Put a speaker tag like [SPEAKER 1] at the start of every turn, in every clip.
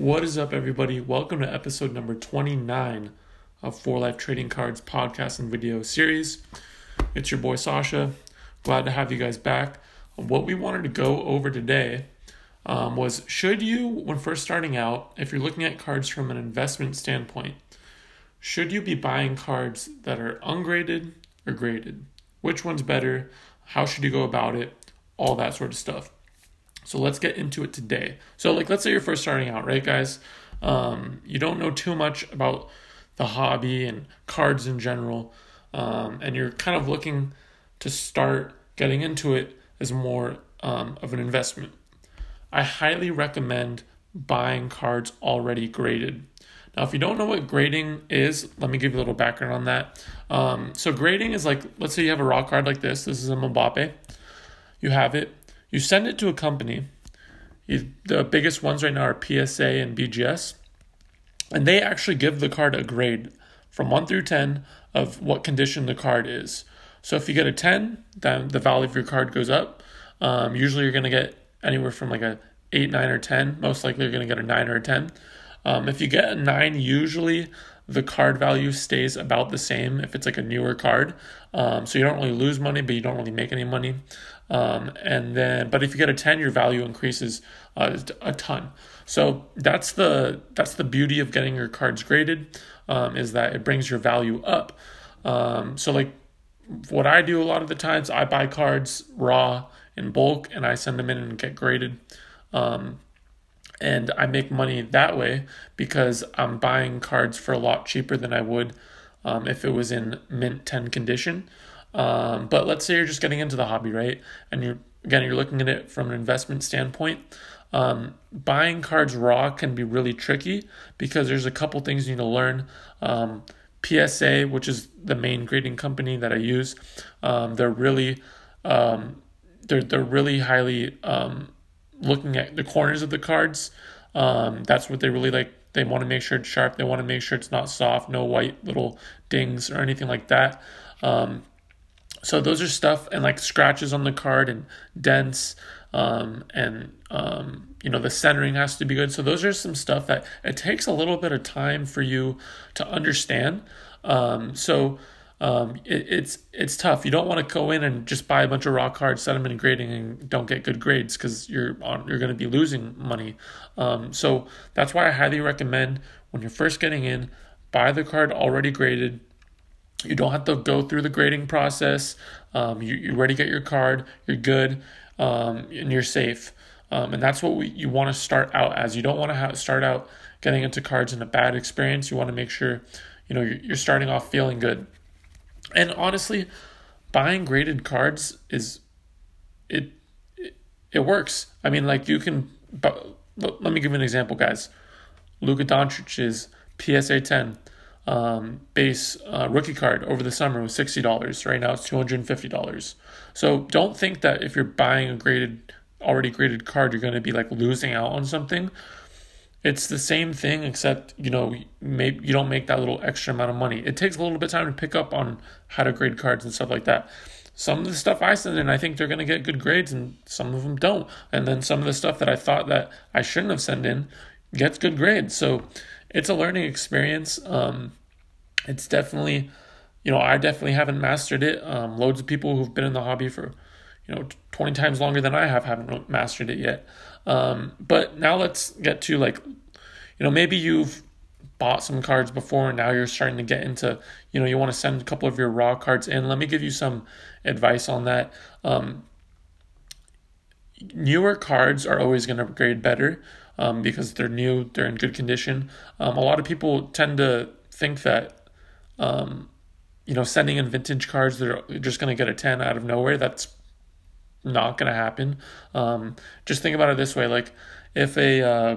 [SPEAKER 1] What is up, everybody? Welcome to episode number 29 of For Life Trading Cards podcast and video series. It's your boy Sasha. Glad to have you guys back. What we wanted to go over today um, was should you, when first starting out, if you're looking at cards from an investment standpoint, should you be buying cards that are ungraded or graded? Which one's better? How should you go about it? All that sort of stuff. So let's get into it today. So, like, let's say you're first starting out, right, guys? Um, you don't know too much about the hobby and cards in general, um, and you're kind of looking to start getting into it as more um, of an investment. I highly recommend buying cards already graded. Now, if you don't know what grading is, let me give you a little background on that. Um, so, grading is like, let's say you have a raw card like this. This is a Mbappe. You have it. You send it to a company. The biggest ones right now are PSA and BGS. And they actually give the card a grade from 1 through 10 of what condition the card is. So if you get a 10, then the value of your card goes up. Um, usually you're going to get anywhere from like a 8, 9, or 10. Most likely you're going to get a 9 or a 10. Um, if you get a 9, usually the card value stays about the same if it's like a newer card. Um, so you don't really lose money, but you don't really make any money. Um, and then, but if you get a 10, your value increases uh, a ton. So that's the that's the beauty of getting your cards graded, um, is that it brings your value up. Um, so like what I do a lot of the times, I buy cards raw in bulk and I send them in and get graded. Um, and I make money that way because I'm buying cards for a lot cheaper than I would um, if it was in mint 10 condition. Um, but let's say you're just getting into the hobby, right? And you're again you're looking at it from an investment standpoint. Um, buying cards raw can be really tricky because there's a couple things you need to learn. Um, PSA, which is the main grading company that I use, um, they're really um, they're they're really highly um, looking at the corners of the cards. That's what they really like. They want to make sure it's sharp. They want to make sure it's not soft, no white little dings or anything like that. Um, so those are stuff and like scratches on the card and dents um, and um, you know the centering has to be good. So those are some stuff that it takes a little bit of time for you to understand. Um, so um, it, it's it's tough. You don't want to go in and just buy a bunch of raw cards, set them in grading, and don't get good grades because you're on you're going to be losing money. Um, so that's why I highly recommend when you're first getting in, buy the card already graded. You don't have to go through the grading process. Um, you you already get your card. You're good, um, and you're safe. Um, and that's what we, you want to start out as. You don't want to have, start out getting into cards in a bad experience. You want to make sure you know you're, you're starting off feeling good. And honestly, buying graded cards is it it, it works. I mean, like you can. But let me give you an example, guys. Luka Doncic's PSA 10 um, base uh, rookie card over the summer was sixty dollars. Right now, it's two hundred and fifty dollars. So don't think that if you're buying a graded, already graded card, you're going to be like losing out on something. It's the same thing except you know maybe you don't make that little extra amount of money. It takes a little bit of time to pick up on how to grade cards and stuff like that. Some of the stuff i send in i think they're going to get good grades and some of them don't. And then some of the stuff that i thought that i shouldn't have sent in gets good grades. So it's a learning experience um, it's definitely you know i definitely haven't mastered it um, loads of people who've been in the hobby for you know 20 times longer than i have haven't mastered it yet um, but now let's get to like, you know, maybe you've bought some cards before and now you're starting to get into, you know, you want to send a couple of your raw cards in. Let me give you some advice on that. Um, newer cards are always going to grade better um, because they're new, they're in good condition. Um, a lot of people tend to think that, um, you know, sending in vintage cards, they're just going to get a 10 out of nowhere. That's not going to happen. Um, just think about it this way: like if a uh,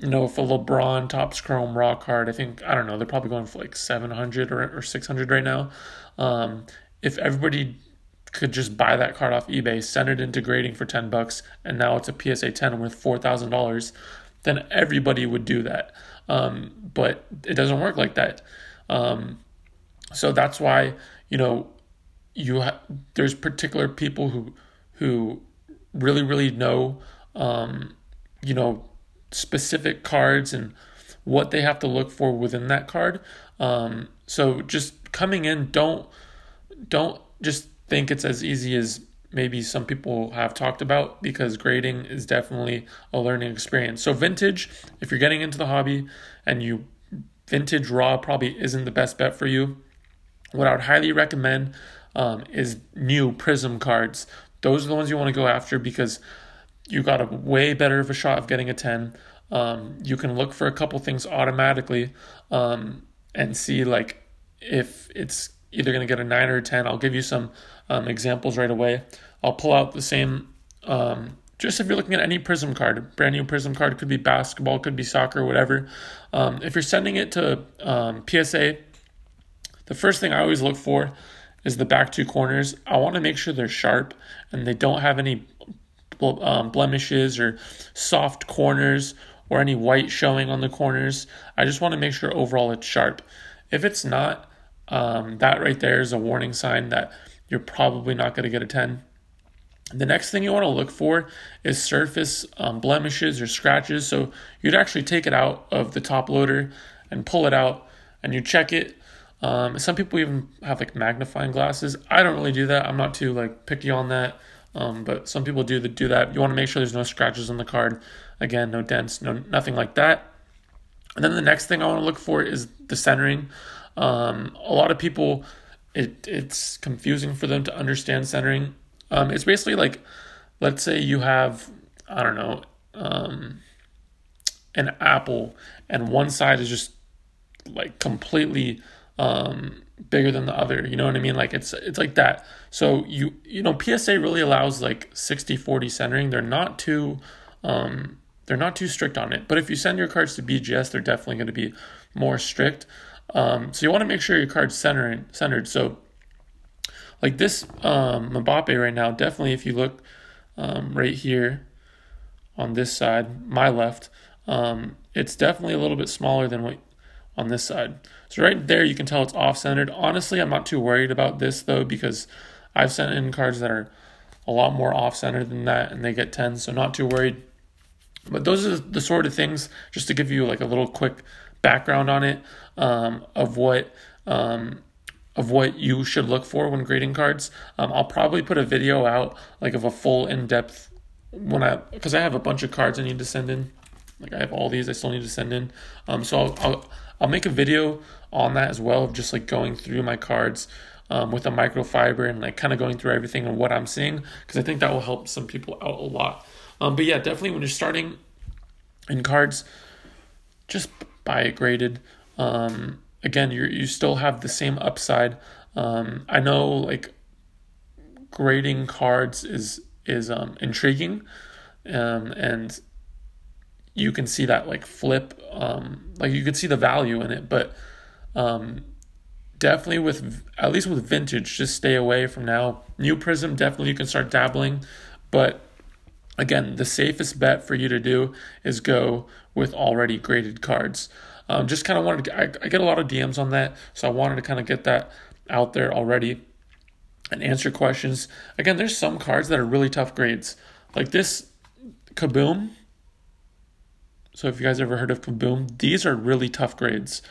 [SPEAKER 1] you know if a LeBron Topps Chrome raw card, I think I don't know, they're probably going for like seven hundred or or six hundred right now. Um, if everybody could just buy that card off eBay, send it into grading for ten bucks, and now it's a PSA ten worth four thousand dollars, then everybody would do that. Um, but it doesn't work like that. Um, so that's why you know you ha- there's particular people who who really, really know, um, you know, specific cards and what they have to look for within that card. Um, so just coming in, don't don't just think it's as easy as maybe some people have talked about because grading is definitely a learning experience. So vintage, if you're getting into the hobby and you vintage raw probably isn't the best bet for you. What I would highly recommend um, is new Prizm cards. Those are the ones you want to go after because you got a way better of a shot of getting a 10. Um, you can look for a couple things automatically um, and see like if it's either going to get a 9 or a 10. I'll give you some um, examples right away. I'll pull out the same, um, just if you're looking at any Prizm card, brand new Prizm card, could be basketball, could be soccer, whatever. Um, if you're sending it to um, PSA, the first thing I always look for is the back two corners. I want to make sure they're sharp and they don't have any um, blemishes or soft corners or any white showing on the corners. I just want to make sure overall it's sharp. If it's not, um, that right there is a warning sign that you're probably not going to get a 10. The next thing you want to look for is surface um, blemishes or scratches. So you'd actually take it out of the top loader and pull it out and you check it. Um, some people even have like magnifying glasses. I don't really do that. I'm not too like picky on that. Um, but some people do do that. You want to make sure there's no scratches on the card. Again, no dents, no nothing like that. And then the next thing I want to look for is the centering. Um, a lot of people, it it's confusing for them to understand centering. Um, it's basically like, let's say you have, I don't know, um, an apple, and one side is just like completely um, bigger than the other. You know what I mean? Like it's it's like that. So you you know PSA really allows like 60-40 centering. They're not too um, they're not too strict on it. But if you send your cards to BGS, they're definitely going to be more strict. Um, so you want to make sure your card's centered centered. So like this um, Mbappe right now, definitely if you look um, right here on this side, my left, um, it's definitely a little bit smaller than what on this side. So right there, you can tell it's off-centered. Honestly, I'm not too worried about this though because I've sent in cards that are a lot more off-centered than that, and they get 10, so not too worried. But those are the sort of things, just to give you like a little quick background on it, um, of what um, of what you should look for when grading cards. Um, I'll probably put a video out like of a full in depth when I because I have a bunch of cards I need to send in. Like I have all these I still need to send in. Um, so I'll, I'll I'll make a video on that as well of just like going through my cards. Um, with a microfiber and like kind of going through everything and what I'm seeing because I think that will help some people out a lot. Um, but yeah, definitely when you're starting in cards, just buy it graded. Um, again, you you still have the same upside. Um, I know like grading cards is is um, intriguing, um, and you can see that like flip, um, like you can see the value in it, but um, definitely with at least with vintage, just stay away from now. New Prizm, definitely you can start dabbling, but again, the safest bet for you to do is go with already graded cards. Um, just kind of wanted to, I, I get a lot of DMs on that, so I wanted to kind of get that out there already and answer questions. Again, there's some cards that are really tough grades. Like this Kaboom. So if you guys ever heard of Kaboom, these are really tough grades.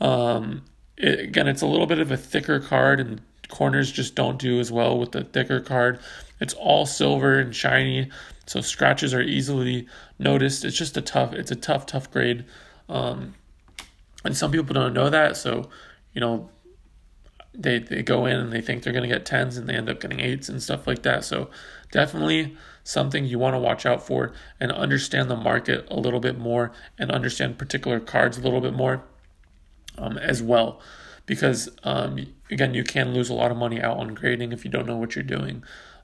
[SPEAKER 1] Um, it, again, it's a little bit of a thicker card, and corners just don't do as well with the thicker card. It's all silver and shiny, so scratches are easily noticed. It's just a tough, it's a tough, tough grade. Um, and some people don't know that so you know they they go in and they think they're going to get 10s and they end up getting 8s and stuff like that so definitely something you want to watch out for and understand the market a little bit more and understand particular cards a little bit more um, as well because um, again you can lose a lot of money out on grading if you don't know what you're doing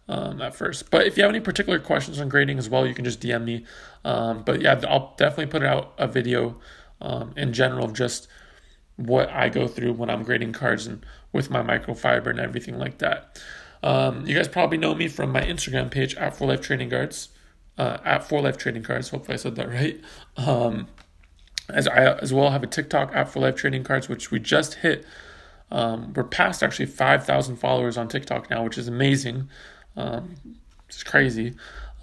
[SPEAKER 1] um, at first but if you have any particular questions on grading as well you can just dm me um, but yeah i'll definitely put out a video um, in general of just what I go through when I'm grading cards and with my microfiber and everything like that. Um, you guys probably know me from my Instagram page at For Life Trading Cards, uh, at For Life Trading Cards. Hopefully, I said that right. Um, as I as well have a TikTok at For Life Trading Cards, which we just hit. Um, we're past actually five thousand followers on TikTok now, which is amazing. Um, it's crazy.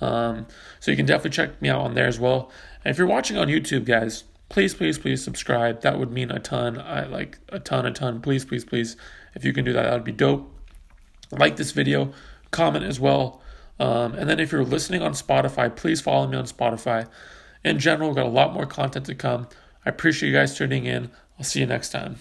[SPEAKER 1] Um, so you can definitely check me out on there as well. if you're watching on YouTube, guys, please, please, please subscribe. That would mean a ton. I like a ton, a ton. Please, please, please. If you can do that, that would be dope. Like this video, comment as well. Um, and then if you're listening on Spotify, please follow me on Spotify. In general, got a lot more content to come. I appreciate you guys tuning in. I'll see you next time.